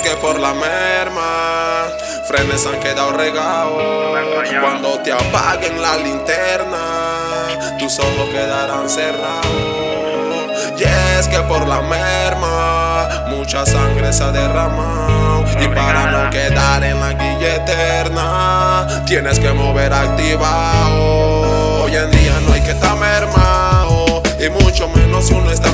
es que por la merma, frenes han quedado regados. Cuando te apaguen la linterna, tus ojos quedarán cerrados. Y es que por la merma, mucha sangre se ha derramado. Y para no quedar en la guilla eterna, tienes que mover activado. Hoy en día no hay que estar mermado, y mucho menos si uno está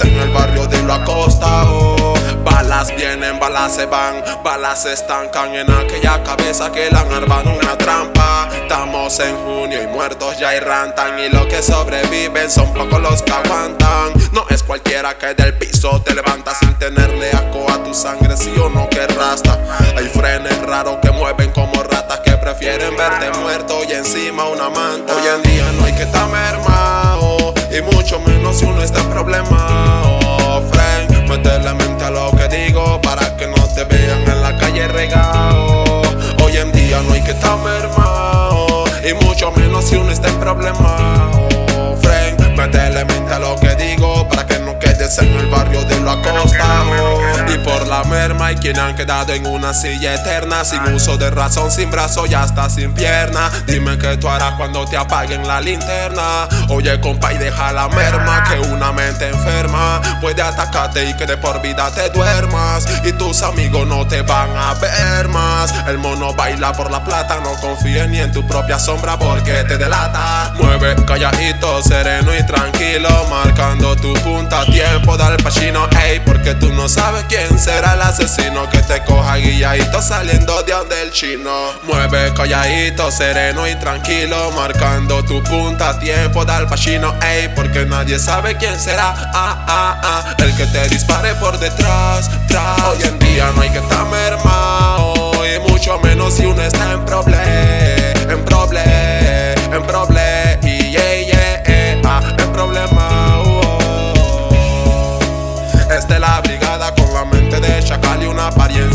en el barrio de lo acostado. Balas vienen, balas se van, balas se estancan en aquella cabeza que la arman una trampa. Estamos en junio y muertos ya irrantan y los que sobreviven son pocos los que aguantan. No es cualquiera que del piso te levanta sin tenerle asco a tu sangre, si o no que rasta. Hay frenes raros que mueven como ratas que prefieren verte muerto y encima una manta. Hoy en día no hay que estar mermado y mucho menos si uno está en problemas. Y mucho menos si uno está en problemas. Friend, métele mente a lo que digo para que no quedes en el barrio de lo acostado. Y por la merma hay quien han quedado en una silla eterna, sin uso de razón, sin brazo y hasta sin pierna. Dime qué tú harás cuando te apaguen la linterna. Oye, compa, y deja la merma, que una mente enferma puede atacarte y que de por vida te duermas. Y tus amigos no te van a ver más. El mono baila por la plata, no confíes ni en tu propia sombra porque te delata. Mueve calladito, sereno y tranquilo, marcando tu punta. A tiempo, dale pachino, ey, porque tú no sabes quién será el asesino. Que te coja guilladito saliendo de donde el chino. Mueve calladito, sereno y tranquilo, marcando tu punta. A tiempo, dale pachino, ey, porque nadie sabe quién será, ah, ah, ah, el que te dispare por detrás. Hoy en día no hay que estar mermado, y mucho menos si uno está en problemas,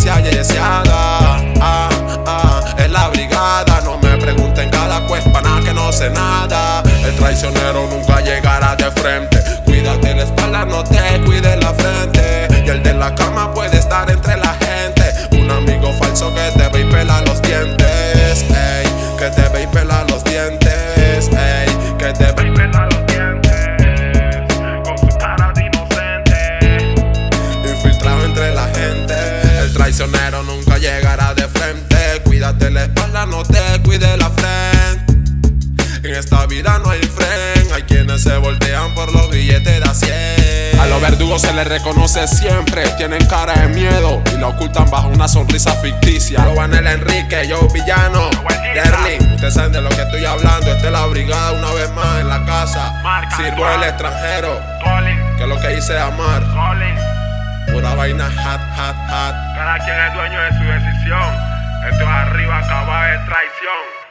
una apariencia deseada. Ah, ah, es la brigada, no me pregunten cada cuesta, nada que no sé nada. El traicionero nunca llegará de frente. Cuídate la espalda, no te cuide la frente. Y el de la cama puede estar entre la gente. Un amigo falso que te ve y pela los dientes. Que te ve y pela los dientes. Que te ve traicionero nunca llegará de frente. Cuídate la espalda, no te cuide la frente. En esta vida no hay fren, hay quienes se voltean por los billetes de a 100. A los verdugos se les reconoce siempre, tienen cara de miedo y la ocultan bajo una sonrisa ficticia. Yo el Enrique, yo villano, Derling, ustedes saben de lo que estoy hablando. Esta es la brigada una vez más en la casa. Marca, Sirvo el marca. extranjero, Colin, que es lo que hice amar. Colin. Pura vaina hat, hat, hat. Cada quien es dueño de su decisión. Esto es arriba, acaba de traición.